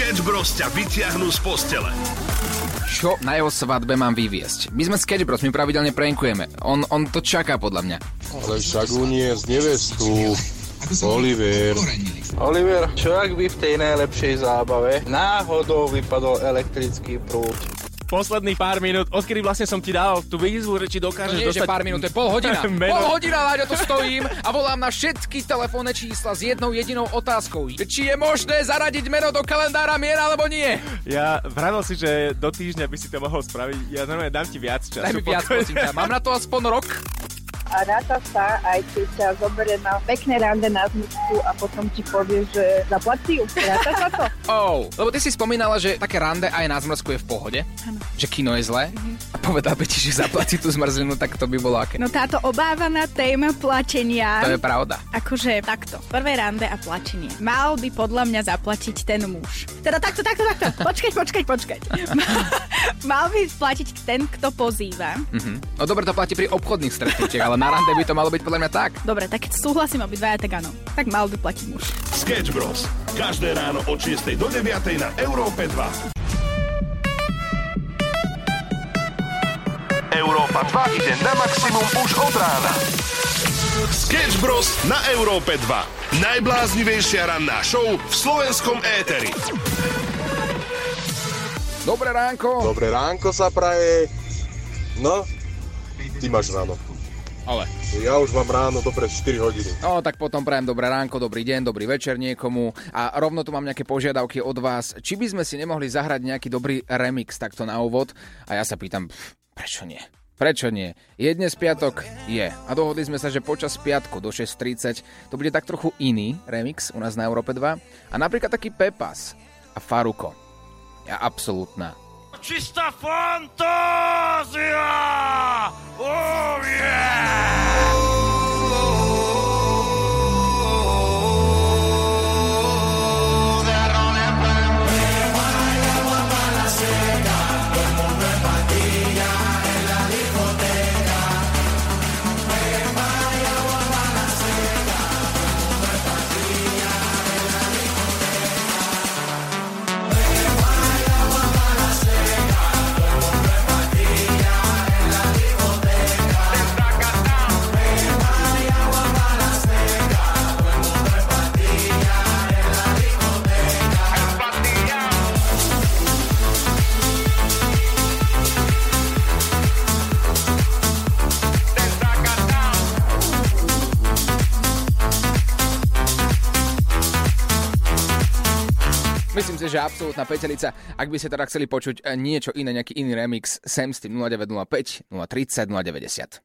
Sketch Bros ťa vytiahnu z postele. Čo na jeho svadbe mám vyviesť? My sme Sketch Bros, my pravidelne prankujeme. On, on to čaká podľa mňa. Ale však uniesť nevestu. Oliver. Oliver, čo ak by v tej najlepšej zábave náhodou vypadol elektrický prúd? Posledných pár minút, odkedy vlastne som ti dal tú výzvu, či dokážeš To nie dostať... že pár minút, to je pol hodina. Meno. Pol hodina, Láďo, tu stojím a volám na všetky telefónne čísla s jednou jedinou otázkou. Či je možné zaradiť meno do kalendára mier alebo nie? Ja vravil si, že do týždňa by si to mohol spraviť. Ja normálne dám ti viac času. Daj mi viac, prosím ťa. Mám na to aspoň rok? A ráta sa, aj keď ťa zoberie na pekné rande na zmysku a potom ti povie, že zaplatí ju. Ráta sa to? Oh, lebo ty si spomínala, že také rande aj na zmrzku je v pohode. Že kino je zlé. A povedal by ti, že zaplatí tú zmrzlinu, tak to by bolo aké. No táto obávaná téma plačenia. To je pravda. Akože takto, prvé rande a plačenie. Mal by podľa mňa zaplatiť ten muž. Teda takto, takto, takto. Počkať, počkať, počkať. Mal by platiť ten, kto pozýva. Mhm. No dobre, to platí pri obchodných stretnutiach, ale na rande by to malo byť podľa mňa tak. Dobre, tak keď súhlasím obidvaja, tak áno. Tak mal by platiť muž. Sketch Bros. Každé ráno od 6 do 9 na Európe 2. Európa 2 ide na maximum už od rána. Sketch Bros. na Európe 2. Najbláznivejšia ranná show v slovenskom éteri. Dobré ránko. Dobré ránko sa praje. No, ty máš ráno. Ale. Ja už mám ráno dobre 4 hodiny. No, tak potom prajem dobré ránko, dobrý deň, dobrý večer niekomu. A rovno tu mám nejaké požiadavky od vás. Či by sme si nemohli zahrať nejaký dobrý remix takto na úvod? A ja sa pýtam, pff, prečo nie? Prečo nie? Je dnes piatok? Je. A dohodli sme sa, že počas piatku do 6.30 to bude tak trochu iný remix u nás na Európe 2. A napríklad taký Pepas a Faruko. Ja absolútna. Čistá fantázia! Oh yeah! Že absolútna petelica. Ak by ste teda chceli počuť eh, niečo iné, nejaký iný remix, sem s tým 0905 030 090.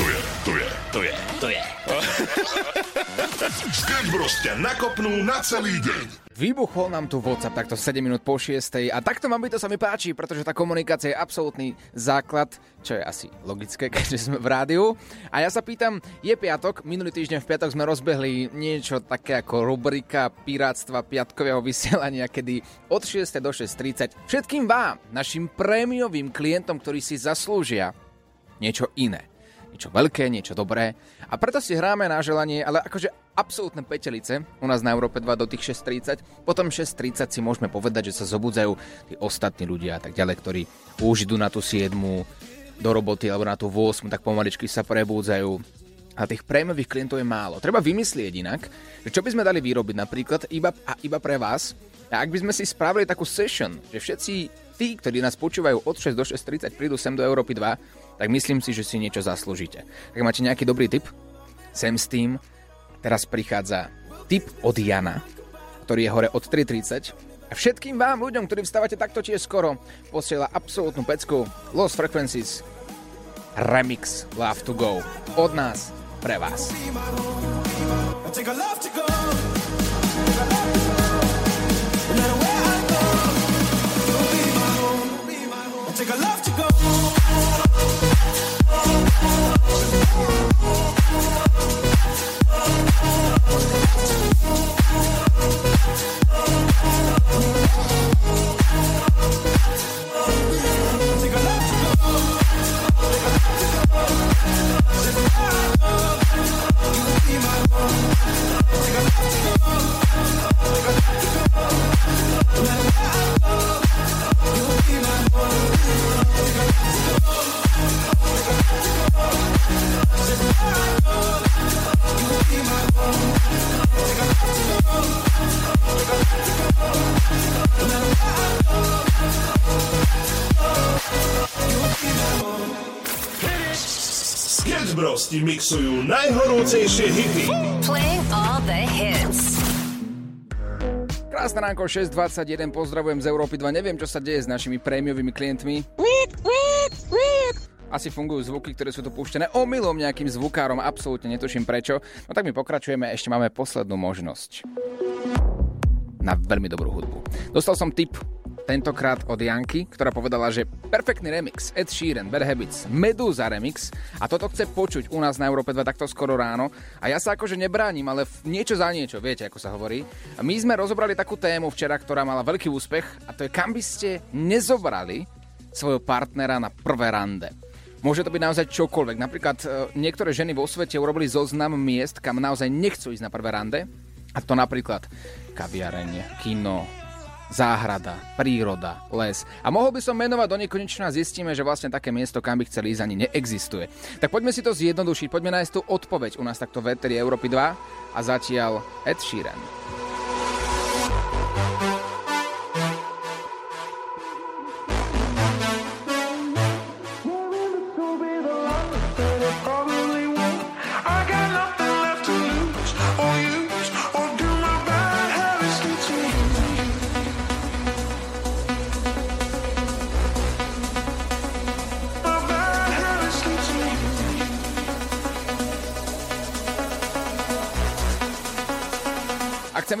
To je, to je, to je, to je. Sketch Bros. ťa nakopnú na celý deň. Vybuchol nám tu WhatsApp takto 7 minút po 6 a takto mám byť, to sa mi páči, pretože tá komunikácia je absolútny základ, čo je asi logické, keďže sme v rádiu. A ja sa pýtam, je piatok, minulý týždeň v piatok sme rozbehli niečo také ako rubrika pirátstva piatkového vysielania, kedy od 6 do 6.30 všetkým vám, našim prémiovým klientom, ktorí si zaslúžia niečo iné. Niečo veľké, niečo dobré. A preto si hráme na želanie, ale akože absolútne petelice u nás na Európe 2 do tých 6.30. Potom 6.30 si môžeme povedať, že sa zobudzajú tí ostatní ľudia a tak ďalej, ktorí už idú na tú 7 do roboty alebo na tú 8, tak pomaličky sa prebúdzajú. A tých prémiových klientov je málo. Treba vymyslieť inak, že čo by sme dali vyrobiť napríklad iba, a iba pre vás. A ak by sme si spravili takú session, že všetci tí, ktorí nás počúvajú od 6 do 6.30 prídu sem do Európy 2, tak myslím si, že si niečo zaslúžite. Ak máte nejaký dobrý tip, sem s tým. Teraz prichádza tip od Jana, ktorý je hore od 3.30. A všetkým vám ľuďom, ktorí vstávate takto tiež skoro, posiela absolútnu pecku Lost Frequencies Remix Love to Go. Od nás pre vás. Take a Música Bros ti mixujú najhorúcejšie hity. Playing all the hits. Krásne ránko 6.21, pozdravujem z Európy 2. Neviem, čo sa deje s našimi prémiovými klientmi. Asi fungujú zvuky, ktoré sú tu púštené omylom nejakým zvukárom, absolútne netuším prečo. No tak my pokračujeme, ešte máme poslednú možnosť na veľmi dobrú hudbu. Dostal som tip tentokrát od Janky, ktorá povedala, že perfektný remix, Ed Sheeran, Bad Habits, Medusa remix a toto chce počuť u nás na Európe 2 takto skoro ráno a ja sa akože nebránim, ale niečo za niečo, viete, ako sa hovorí. A my sme rozobrali takú tému včera, ktorá mala veľký úspech a to je kam by ste nezobrali svojho partnera na prvé rande. Môže to byť naozaj čokoľvek. Napríklad e, niektoré ženy vo svete urobili zoznam miest, kam naozaj nechcú ísť na prvé rande. A to napríklad kaviareň, kino, záhrada, príroda, les. A mohol by som menovať do nekonečna zistíme, že vlastne také miesto, kam by chceli ísť, ani neexistuje. Tak poďme si to zjednodušiť, poďme nájsť tú odpoveď u nás takto v Eteri Európy 2 a zatiaľ Ed Sheeran.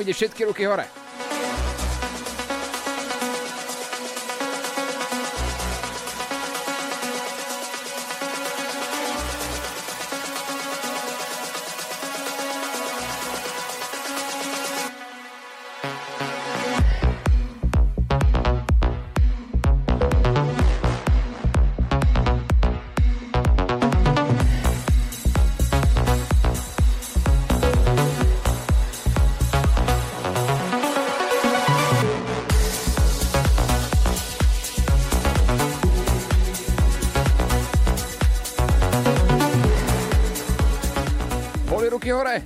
Vidieť všetky ruky hore. Hore?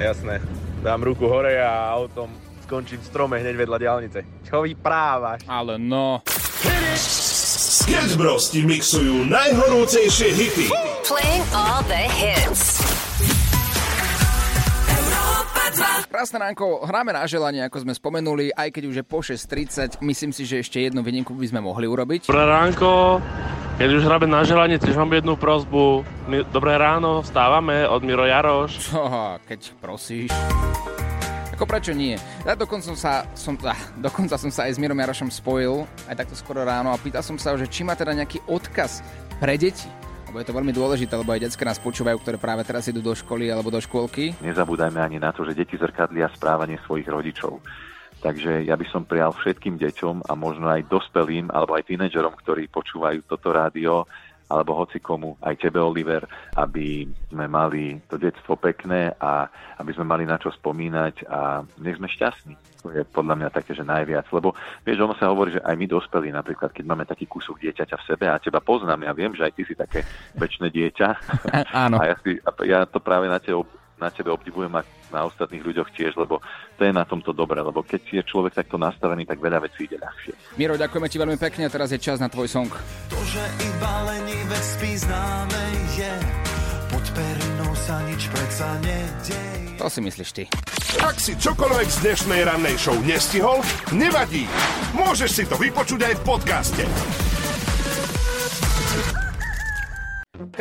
Jasné. Dám ruku hore a autom skončím v strome hneď vedľa diálnice. Čo vyprávaš? Ale no. Sketch Bros ti mixujú najhorúcejšie hity. Playing all the hits. Krásne ránko, hráme na želanie, ako sme spomenuli, aj keď už je po 6.30, myslím si, že ešte jednu výnimku by sme mohli urobiť. Dobré ránko, keď už hráme na želanie, tiež mám jednu prozbu. My, dobré ráno, vstávame od Miro Jaroš. Čo, keď prosíš. Ako prečo nie? Ja dokonca, sa, som, ah, dokonca som sa aj s Mirom Jarošom spojil, aj takto skoro ráno a pýtal som sa, že či má teda nejaký odkaz pre deti. Lebo je to veľmi dôležité, lebo aj decka nás počúvajú, ktoré práve teraz idú do školy alebo do škôlky. Nezabúdajme ani na to, že deti zrkadlia správanie svojich rodičov. Takže ja by som prijal všetkým deťom a možno aj dospelým alebo aj tínedžerom, ktorí počúvajú toto rádio, alebo hoci komu, aj tebe Oliver, aby sme mali to detstvo pekné a aby sme mali na čo spomínať a nech sme šťastní. To je podľa mňa také, že najviac. Lebo vieš, ono sa hovorí, že aj my dospelí, napríklad, keď máme taký kúsok dieťaťa v sebe a teba poznám, ja viem, že aj ty si také väčšie dieťa. Áno. A ja, si, ja to práve na tebe na tebe obdivujem a na ostatných ľuďoch tiež, lebo to je na tomto dobré, lebo keď je človek takto nastavený, tak veľa vecí ide ľahšie. Miro, ďakujeme ti veľmi pekne a teraz je čas na tvoj song. To, že iba lenivec spí známe je, pod perinou sa nič predsa nedej. To si myslíš ty. Ak si čokoľvek z dnešnej rannej show nestihol, nevadí. Môžeš si to vypočuť aj v podcaste.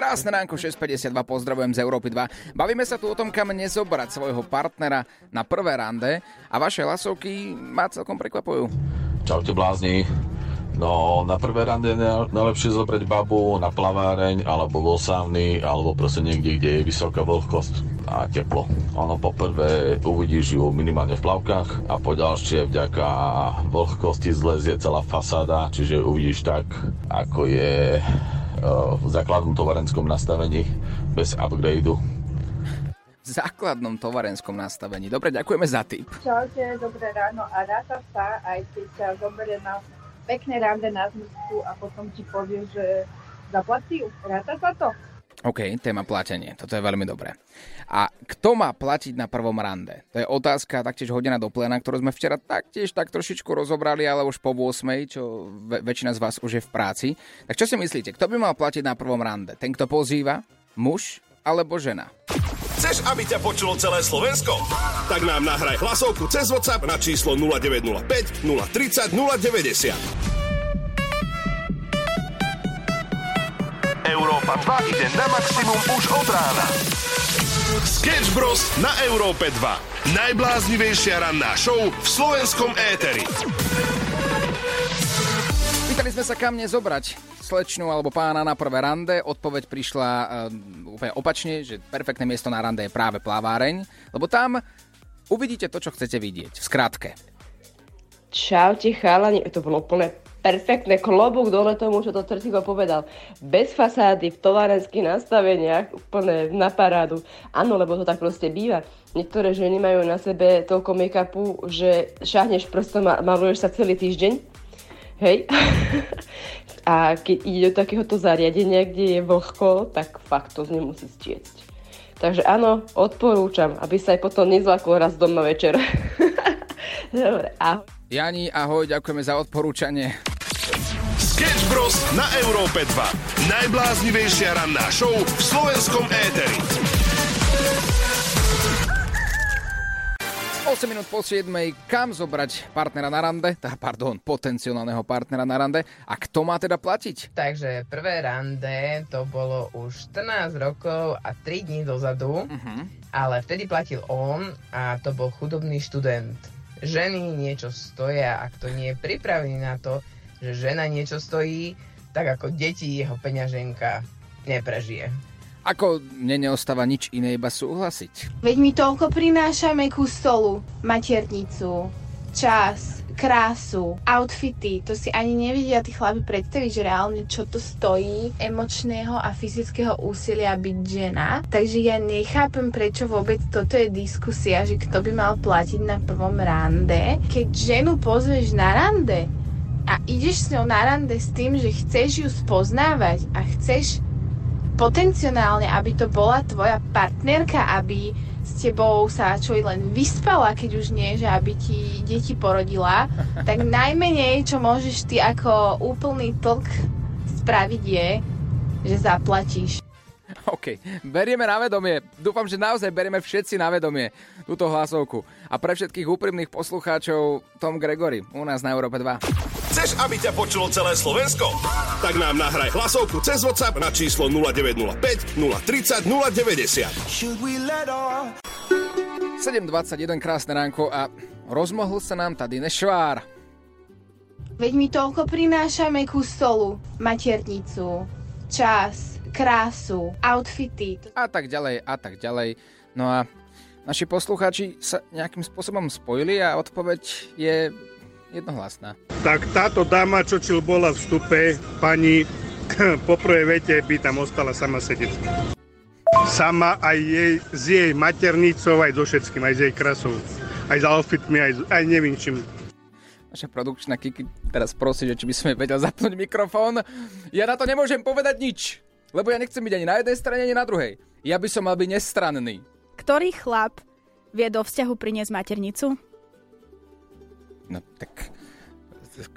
Krásne ránko 6.52, pozdravujem z Európy 2. Bavíme sa tu o tom, kam nezobrať svojho partnera na prvé rande a vaše hlasovky ma celkom prekvapujú. Čaute blázni. No, na prvé rande je najlepšie zobrať babu na plaváreň, alebo vo sávny, alebo proste niekde, kde je vysoká vlhkosť a teplo. Ono poprvé uvidíš ju minimálne v plavkách a po ďalšie vďaka vlhkosti zlezie celá fasáda, čiže uvidíš tak, ako je v základnom tovarenskom nastavení bez upgradeu. V základnom tovarenskom nastavení. Dobre, ďakujeme za tip. Čaute, dobré ráno a ráta sa, aj keď ťa zoberie na pekné rande na zmysku a potom ti povie, že zaplatí. Ráta sa to? OK, téma platenie. Toto je veľmi dobré. A kto má platiť na prvom rande? To je otázka taktiež hodená do plena, ktorú sme včera taktiež tak trošičku rozobrali, ale už po 8, čo väč- väčšina z vás už je v práci. Tak čo si myslíte, kto by mal platiť na prvom rande? Ten, kto pozýva? Muž alebo žena? Chceš, aby ťa počulo celé Slovensko? Tak nám nahraj hlasovku cez WhatsApp na číslo 0905 030 090. Európa 2 ide na maximum už od rána. Sketch Bros. na Európe 2. Najbláznivejšia ranná show v slovenskom éteri. Pýtali sme sa, kam nezobrať slečnu alebo pána na prvé rande. Odpoveď prišla uh, úplne opačne, že perfektné miesto na rande je práve plaváreň, lebo tam uvidíte to, čo chcete vidieť. V skratke. Čaute chalani, to bolo úplne perfektné, klobúk dole tomu, čo to Trtiko povedal. Bez fasády, v továrenských nastaveniach, úplne na parádu. Áno, lebo to tak proste býva. Niektoré ženy majú na sebe toľko make-upu, že šáhneš prstom maluješ sa celý týždeň. Hej. a keď ide do takéhoto zariadenia, kde je vlhko, tak fakt to nemusí stiecť. Takže áno, odporúčam, aby sa aj potom nezlaklo raz doma večer. Dobre, ahoj. Jani, ahoj, ďakujeme za odporúčanie. Sketch Bros. na Európe 2. Najbláznivejšia ranná show v slovenskom éteri. 8 minút po 7. Kam zobrať partnera na rande? Tá, pardon, potenciálneho partnera na rande. A kto má teda platiť? Takže prvé rande to bolo už 14 rokov a 3 dní dozadu, uh-huh. ale vtedy platil on a to bol chudobný študent. Ženy niečo stoja a kto nie je pripravený na to, že žena niečo stojí, tak ako deti jeho peňaženka neprežije. Ako mne neostáva nič iné, iba súhlasiť. Veď mi toľko prinášame ku stolu. Maternicu, čas, krásu, outfity, to si ani nevedia tí chlapi predstaviť, že reálne čo to stojí emočného a fyzického úsilia byť žena. Takže ja nechápem, prečo vôbec toto je diskusia, že kto by mal platiť na prvom rande. Keď ženu pozveš na rande a ideš s ňou na rande s tým, že chceš ju spoznávať a chceš potenciálne, aby to bola tvoja partnerka, aby s tebou sa čo len vyspala, keď už nie, že aby ti deti porodila, tak najmenej, čo môžeš ty ako úplný tlk spraviť je, že zaplatíš. OK, berieme na vedomie. Dúfam, že naozaj berieme všetci na vedomie túto hlasovku. A pre všetkých úprimných poslucháčov Tom Gregory u nás na Európe 2. Chceš, aby ťa počulo celé Slovensko? Tak nám nahraj hlasovku cez WhatsApp na číslo 0905 030 090. 7.21 krásne ránko a rozmohol sa nám tady nešvár. Veď mi toľko prinášame ku stolu. Maternicu, čas, krásu, outfity. A tak ďalej, a tak ďalej. No a naši poslucháči sa nejakým spôsobom spojili a odpoveď je jednohlasná. Tak táto dáma, čo čil bola v vstupe, pani po prvej vete by tam ostala sama sedieť. Sama aj jej, s jej maternicou, aj so všetkým, aj s jej krasou. Aj s outfitmi, aj, aj neviem čím. Naša produkčná Kiki teraz prosí, že či by sme vedel zapnúť mikrofón. Ja na to nemôžem povedať nič, lebo ja nechcem byť ani na jednej strane, ani na druhej. Ja by som mal byť nestranný. Ktorý chlap vie do vzťahu priniesť maternicu? No tak... V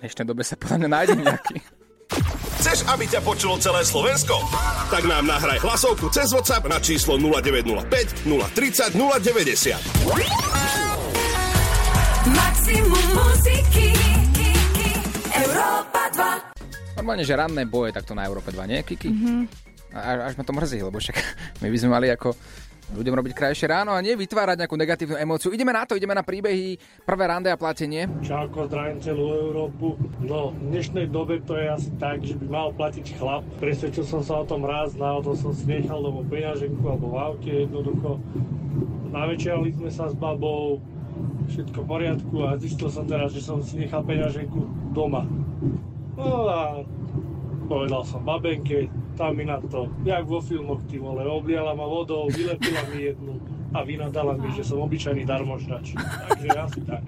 dnešnej dobe sa podľa mňa nájde nejaký. Chceš, aby ťa počulo celé Slovensko? Tak nám nahraj hlasovku cez WhatsApp na číslo 0905 030 090. Maximum muziky Európa 2 Normálne, že ranné boje takto na Európe 2, nie, Kiki? Mm-hmm. A, až ma to mrzí, lebo však my by sme mali ako ľuďom robiť krajšie ráno a nie vytvárať nejakú negatívnu emóciu. Ideme na to, ideme na príbehy, prvé rande a platenie. Čauko, zdravím celú Európu. No, v dnešnej dobe to je asi tak, že by mal platiť chlap. Presvedčil som sa o tom raz, na to som si nechal domov peňaženku alebo v aute jednoducho. Navečerali sme sa s babou, všetko v poriadku a zistil som teraz, že som si nechal peňaženku doma. No a povedal som babenke, tam mi na to, jak vo filmoch, ty vole, obliala ma vodou, vylepila mi jednu a vynadala mi, že som obyčajný darmožrač. Takže asi tak.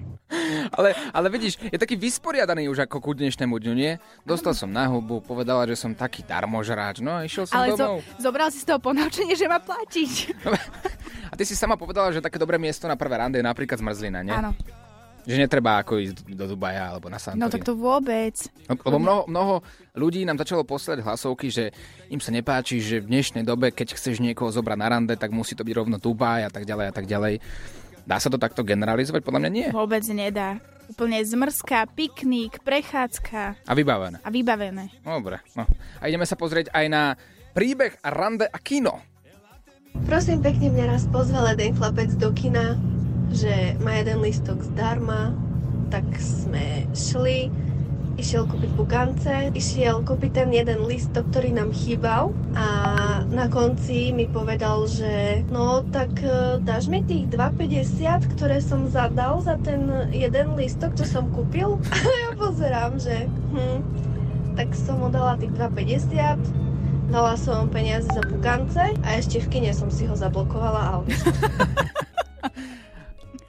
Ale, ale vidíš, je taký vysporiadaný už ako ku dnešnému dňu, nie? Dostal som na hubu, povedala, že som taký darmožráč, no a išiel som Ale domov. zo, zobral si z toho ponaučenie, že má platiť. A ty si sama povedala, že také dobré miesto na prvé rande je napríklad zmrzlina, nie? Áno. Že netreba ako ísť do Dubaja alebo na Santorini. No tak to vôbec. No, Lebo mnoho, mnoho ľudí nám začalo poslať hlasovky, že im sa nepáči, že v dnešnej dobe, keď chceš niekoho zobrať na rande, tak musí to byť rovno Dubaj a tak ďalej a tak ďalej. Dá sa to takto generalizovať? Podľa mňa nie. Vôbec nedá. Úplne zmrzka, pikník, prechádzka A vybavené. a vybavené. Dobre. No. A ideme sa pozrieť aj na príbeh rande a kino. Prosím pekne, mňa raz pozval jeden chlapec do kina, že má jeden listok zdarma, tak sme šli, išiel kúpiť bukance, išiel kúpiť ten jeden listok, ktorý nám chýbal a na konci mi povedal, že no tak e, dáš mi tých 2,50, ktoré som zadal za ten jeden listok, čo som kúpil? A ja pozerám, že hm, tak som mu dala tých 2,50, Dala som peniaze za bukance a ešte v kine som si ho zablokovala a.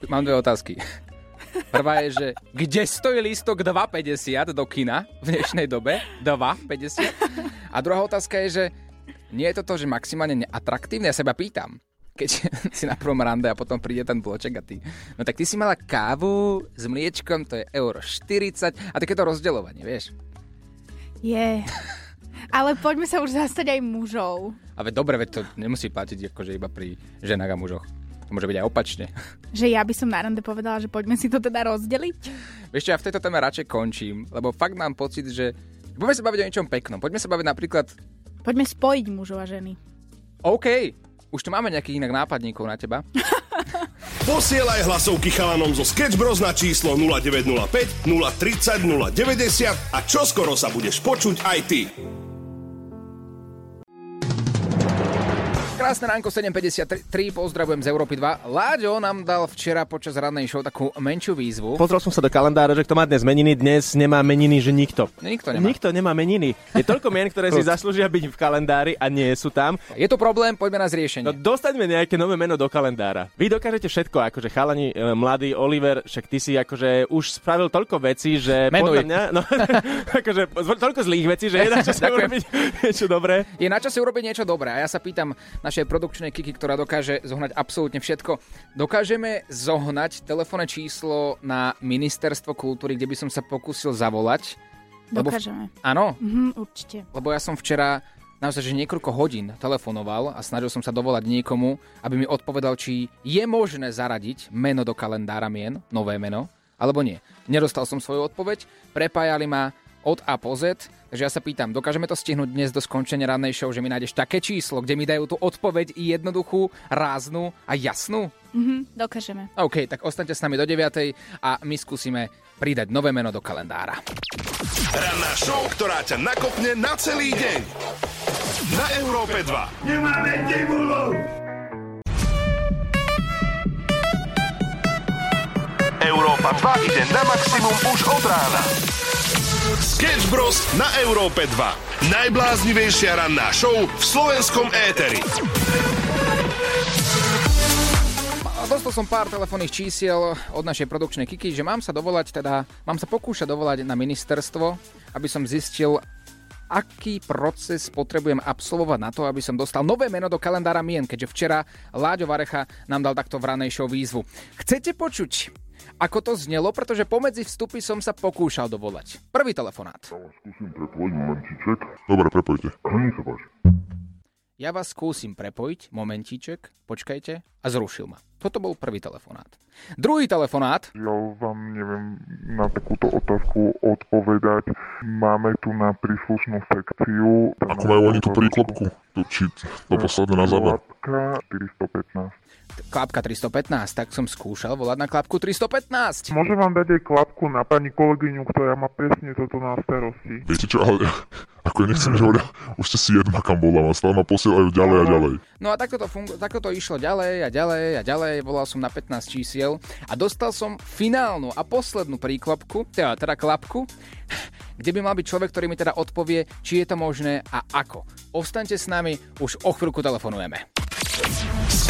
Mám dve otázky. Prvá je, že kde stojí lístok 2,50 do kina v dnešnej dobe? 2,50? A druhá otázka je, že nie je to to, že maximálne neatraktívne? Ja seba pýtam. Keď si na prvom rande a potom príde ten bloček a ty... No tak ty si mala kávu s mliečkom, to je euro 40 a takéto rozdeľovanie, vieš? Je. Ale poďme sa už zastať aj mužov. A veď dobre, veď to nemusí platiť akože iba pri ženách a mužoch. To môže byť aj opačne. Že ja by som na rande povedala, že poďme si to teda rozdeliť. Vieš čo, ja v tejto téme radšej končím, lebo fakt mám pocit, že... Poďme sa baviť o niečom peknom. Poďme sa baviť napríklad... Poďme spojiť mužov a ženy. OK, už tu máme nejakých inak nápadníkov na teba. Posielaj hlasovky chalanom zo Sketch Bros na číslo 0905 030 090 a čoskoro sa budeš počuť aj ty. Krásne ránko 7.53, pozdravujem z Európy 2. Láďo nám dal včera počas radnej show takú menšiu výzvu. Pozrel som sa do kalendára, že kto má dnes meniny, dnes nemá meniny, že nikto. Nikto nemá. Nikto nemá meniny. Je toľko mien, ktoré si zaslúžia byť v kalendári a nie sú tam. Je to problém, poďme na zriešenie. No dostaňme nejaké nové meno do kalendára. Vy dokážete všetko, akože chalani, e, mladý Oliver, však ty si akože už spravil toľko vecí, že Menuj. podľa mňa, no, akože toľko zlých vecí, že je na čase urobiť niečo dobré. Je na čase urobiť niečo dobré a ja sa pýtam našej produkčnej Kiki, ktorá dokáže zohnať absolútne všetko. Dokážeme zohnať telefónne číslo na ministerstvo kultúry, kde by som sa pokúsil zavolať? Lebo v- Dokážeme. Áno, Mhm, určite. lebo ja som včera naozaj, že niekoľko hodín telefonoval a snažil som sa dovolať niekomu, aby mi odpovedal, či je možné zaradiť meno do kalendára mien, nové meno, alebo nie. Nedostal som svoju odpoveď, prepájali ma od A po Z, takže ja sa pýtam, dokážeme to stihnúť dnes do skončenia rannej show, že mi nájdeš také číslo, kde mi dajú tú odpoveď i jednoduchú, ráznu a jasnú? Mhm, dokážeme. OK, tak ostaňte s nami do 9. a my skúsime pridať nové meno do kalendára. Ranná show, ktorá ťa nakopne na celý deň. Na Európe 2. Nemáme tebulov. Európa 2 ide na maximum už od rána. Sketch Bros. na Európe 2. Najbláznivejšia ranná show v slovenskom éteri. Dostal som pár telefónnych čísiel od našej produkčnej Kiki, že mám sa dovolať, teda mám sa pokúšať dovolať na ministerstvo, aby som zistil, aký proces potrebujem absolvovať na to, aby som dostal nové meno do kalendára mien, keďže včera Láďo Varecha nám dal takto v ranej show výzvu. Chcete počuť, ako to znelo, pretože pomedzi vstupy som sa pokúšal dovolať. Prvý telefonát. Skúsim prepojiť momentíček. Dobre, prepojte. Nech sa páči. Ja vás skúsim prepojiť, momentíček, počkajte, a zrušil ma. Toto bol prvý telefonát. Druhý telefonát. Ja vám neviem na takúto otázku odpovedať. Máme tu na príslušnú sekciu... Ako majú oni tú príklopku? Tu, či to posledné na záber? 415. Klapka 315, tak som skúšal volať na klapku 315. Môžem vám dať aj klapku na pani kolegyňu, ktorá má presne toto na starosti. Viete čo, ale ako ja nechcem, že Oľa, už ste si jedna kam bola, a stále ma posielajú ďalej a ďalej. No a takto to, fungu- takto to išlo ďalej a ďalej a ďalej, volal som na 15 čísiel a dostal som finálnu a poslednú príklopku, teda, teda klapku, kde by mal byť človek, ktorý mi teda odpovie, či je to možné a ako. Ostaňte s nami, už o chvíľku telefonujeme.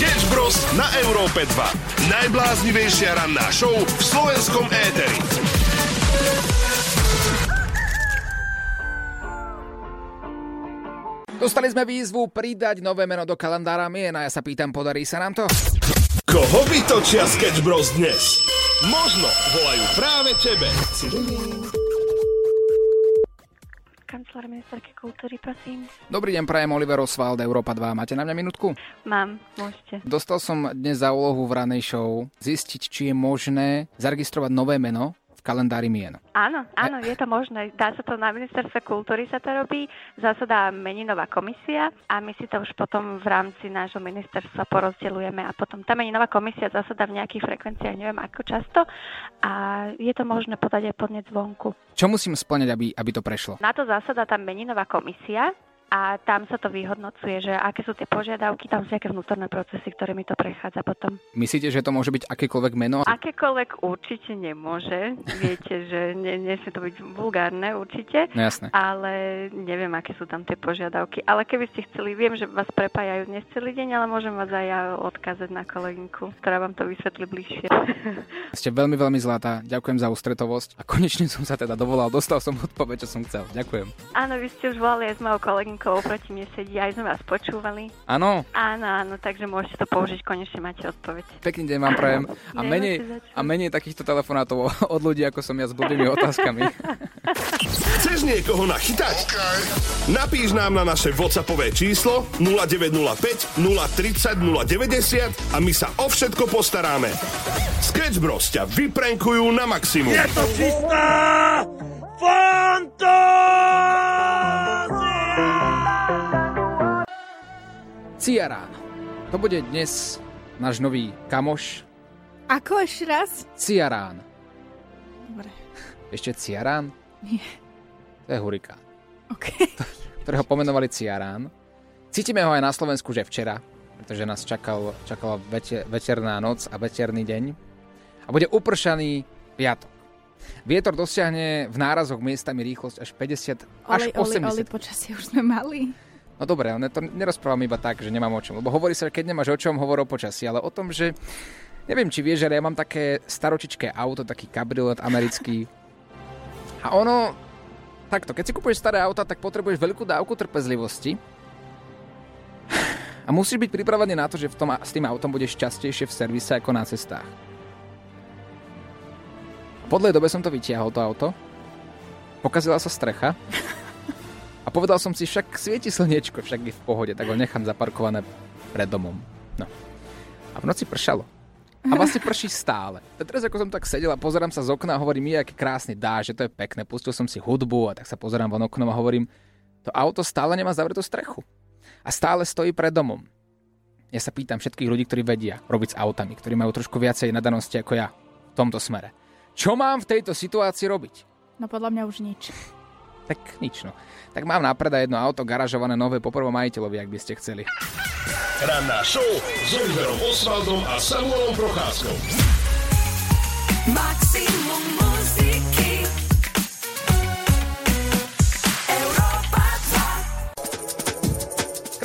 Sketch Bros. na Európe 2. Najbláznivejšia ranná show v slovenskom éteri. Dostali sme výzvu pridať nové meno do kalendára mien a ja sa pýtam, podarí sa nám to? Koho vytočia Sketch Bros dnes? Možno volajú práve tebe. Kancelár ministerky kultúry, prosím. Dobrý deň, prajem Oliver Oswald, Európa 2. Máte na mňa minútku? Mám, môžete. Dostal som dnes za úlohu v ranej show zistiť, či je možné zaregistrovať nové meno v kalendári mien. Áno, áno, je to možné. Dá sa to na ministerstve kultúry sa to robí, zasadá meninová komisia a my si to už potom v rámci nášho ministerstva porozdeľujeme a potom tá meninová komisia zasadá v nejakých frekvenciách, neviem ako často a je to možné podať aj podnet zvonku. Čo musím splňať, aby, aby to prešlo? Na to zasadá tá meninová komisia a tam sa to vyhodnocuje, že aké sú tie požiadavky, tam sú nejaké vnútorné procesy, ktorými to prechádza potom. Myslíte, že to môže byť akékoľvek meno? Akékoľvek určite nemôže. Viete, že ne, nesmie to byť vulgárne určite. No jasné. Ale neviem, aké sú tam tie požiadavky. Ale keby ste chceli, viem, že vás prepájajú dnes celý deň, ale môžem vás aj ja odkázať na kolegynku, ktorá vám to vysvetlí bližšie. Ste veľmi, veľmi zlatá. Ďakujem za ústretovosť. A konečne som sa teda dovolal. Dostal som odpoveď, čo som chcel. Ďakujem. Áno, vy ste už volali aj s mojou kolegynkou oproti mne sedí, aj sme vás počúvali. Áno. Áno, áno, takže môžete to použiť, konečne máte odpoveď. Pekný deň vám prajem. A Nemáte menej, a menej takýchto telefonátov od ľudí, ako som ja s blbými otázkami. Chceš niekoho nachytať? Napíš nám na naše WhatsAppové číslo 0905 030 090 a my sa o všetko postaráme. Sketch Bros ťa vyprenkujú na maximum. Je to čistá fantázia! Ciarán. To bude dnes náš nový kamoš. Ako ešte raz? Ciarán. Dobre. Ešte Ciarán? Nie. To je hurikán. OK. Ktorého pomenovali Ciarán. Cítime ho aj na Slovensku, že včera, pretože nás čakal, čakala vete, veterná noc a veterný deň. A bude upršaný piatok. Vietor dosiahne v nárazoch miestami rýchlosť až 50 až Oli, oli, 80 oli, počasie už sme mali. No dobre, ale to nerozprávam iba tak, že nemám o čom. Lebo hovorí sa, keď nemáš o čom, hovor o počasí, ale o tom, že neviem, či vieš, ale ja mám také staročičké auto, taký kabriolet americký. A ono, takto, keď si kupuješ staré auta, tak potrebuješ veľkú dávku trpezlivosti. A musíš byť pripravený na to, že v tom, s tým autom budeš častejšie v servise ako na cestách. Po dlhej dobe som to vytiahol, to auto. Pokazila sa strecha. A povedal som si, však svieti slniečko, však je v pohode, tak ho nechám zaparkované pred domom. No. A v noci pršalo. A vlastne prší stále. A teraz ako som tak sedel a pozerám sa z okna a hovorím, je aký krásny dáž, že to je pekné. Pustil som si hudbu a tak sa pozerám von oknom a hovorím, to auto stále nemá zavretú strechu. A stále stojí pred domom. Ja sa pýtam všetkých ľudí, ktorí vedia robiť s autami, ktorí majú trošku viacej nadanosti ako ja v tomto smere. Čo mám v tejto situácii robiť? No podľa mňa už nič. Tak nič no. Tak mám na predaj jedno auto garažované nové po prvom majiteľovi, ak by ste chceli. Ranná show s Oliverom Osvaldom a Samuelom Procházkou. Maximum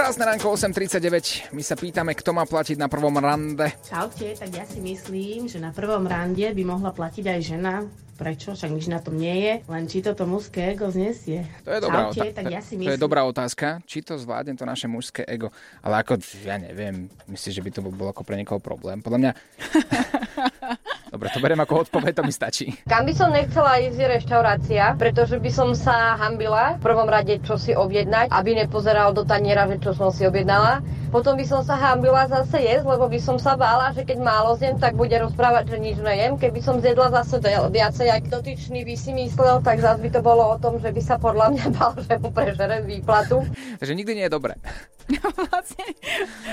Krásne ránko 8.39. My sa pýtame, kto má platiť na prvom rande. Čaute, tak ja si myslím, že na prvom rande by mohla platiť aj žena. Prečo? Však nič na tom nie je. Len či toto mužské ego znesie. To je dobrá, Čaute, otá- tak ja si to myslím... je dobrá otázka, či to zvládne to naše mužské ego. Ale ako, ja neviem, myslíš, že by to bol ako pre niekoho problém? Podľa mňa... Dobre, to beriem ako odpoveď, to mi stačí. Kam by som nechcela ísť je reštaurácia, pretože by som sa hambila v prvom rade čo si objednať, aby nepozeral do taniera, že čo som si objednala. Potom by som sa hambila zase jesť, lebo by som sa bála, že keď málo zjem, tak bude rozprávať, že nič nejem. Keby som zjedla zase viacej, ak dotyčný by si myslel, tak zase by to bolo o tom, že by sa podľa mňa bál, že mu prežerem výplatu. Takže nikdy nie je dobré. vlastne.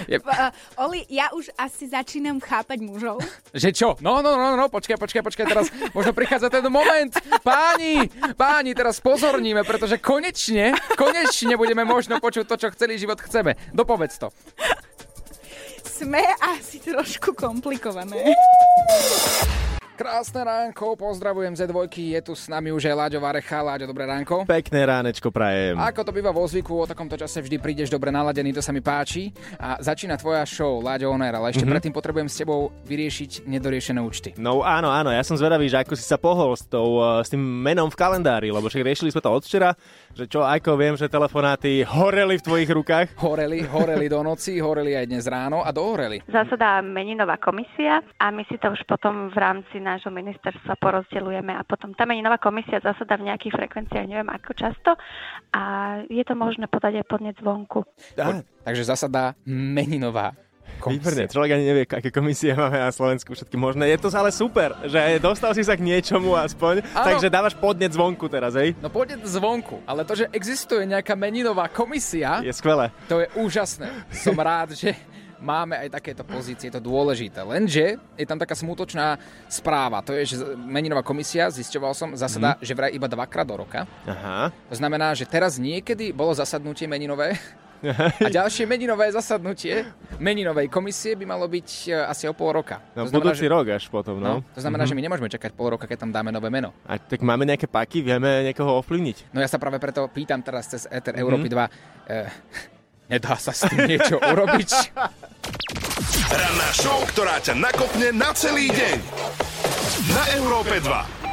Je- Uh, Oli, ja už asi začínam chápať mužov. Že čo? No, no, no, no, počkaj, počkaj, počkaj, teraz možno prichádza ten moment. Páni, páni, teraz pozorníme, pretože konečne, konečne budeme možno počuť to, čo celý život chceme. Dopovedz to. Sme asi trošku komplikované. Krásne ránko, pozdravujem Z2, je tu s nami už aj Láďo Varecha. Láďo, dobré ránko. Pekné ránečko prajem. Ako to býva vo zvyku, o takomto čase vždy prídeš dobre naladený, to sa mi páči. A začína tvoja show, Láďo Oner, ale ešte Mhm. predtým potrebujem s tebou vyriešiť nedoriešené účty. No áno, áno, ja som zvedavý, že ako si sa pohol s, tou, eh, s tým menom v kalendári, lebo však riešili sme to od včera, že čo, ako viem, že telefonáty horeli v tvojich rukách. Horeli, horeli do noci, horeli aj dnes ráno a dohoreli. Zasadá meninová komisia a my si to už potom v rámci nášho ministerstva porozdeľujeme a potom tá meninová komisia zasada v nejakých frekvenciách, neviem ako často a je to možné podať aj podnet zvonku. Po, takže zasada meninová Výborne, človek ani nevie, aké komisie máme na Slovensku, všetky možné. Je to ale super, že dostal si sa k niečomu aspoň, Áno. takže dávaš podnet zvonku teraz, hej? No podnet zvonku, ale to, že existuje nejaká meninová komisia, Je skvelé. to je úžasné. Som rád, že máme aj takéto pozície, je to dôležité. Lenže je tam taká smutočná správa. To je, že meninová komisia, zisťoval som, zasada, že vraj iba dvakrát do roka. Aha. To znamená, že teraz niekedy bolo zasadnutie meninové a ďalšie meninové zasadnutie meninovej komisie by malo byť e, asi o pol roka. No, to znamená, budúci že, rok až potom, no. to znamená, Mhm. že my nemôžeme čakať pol roka, keď tam dáme nové meno. A tak máme nejaké paky, vieme niekoho ovplyvniť. No ja sa práve preto pýtam teraz cez Ether Mhm. Európy 2. E, nedá sa s tým niečo urobiť? Ranná show, ktorá ťa nakopne na celý deň. Na Európe 2.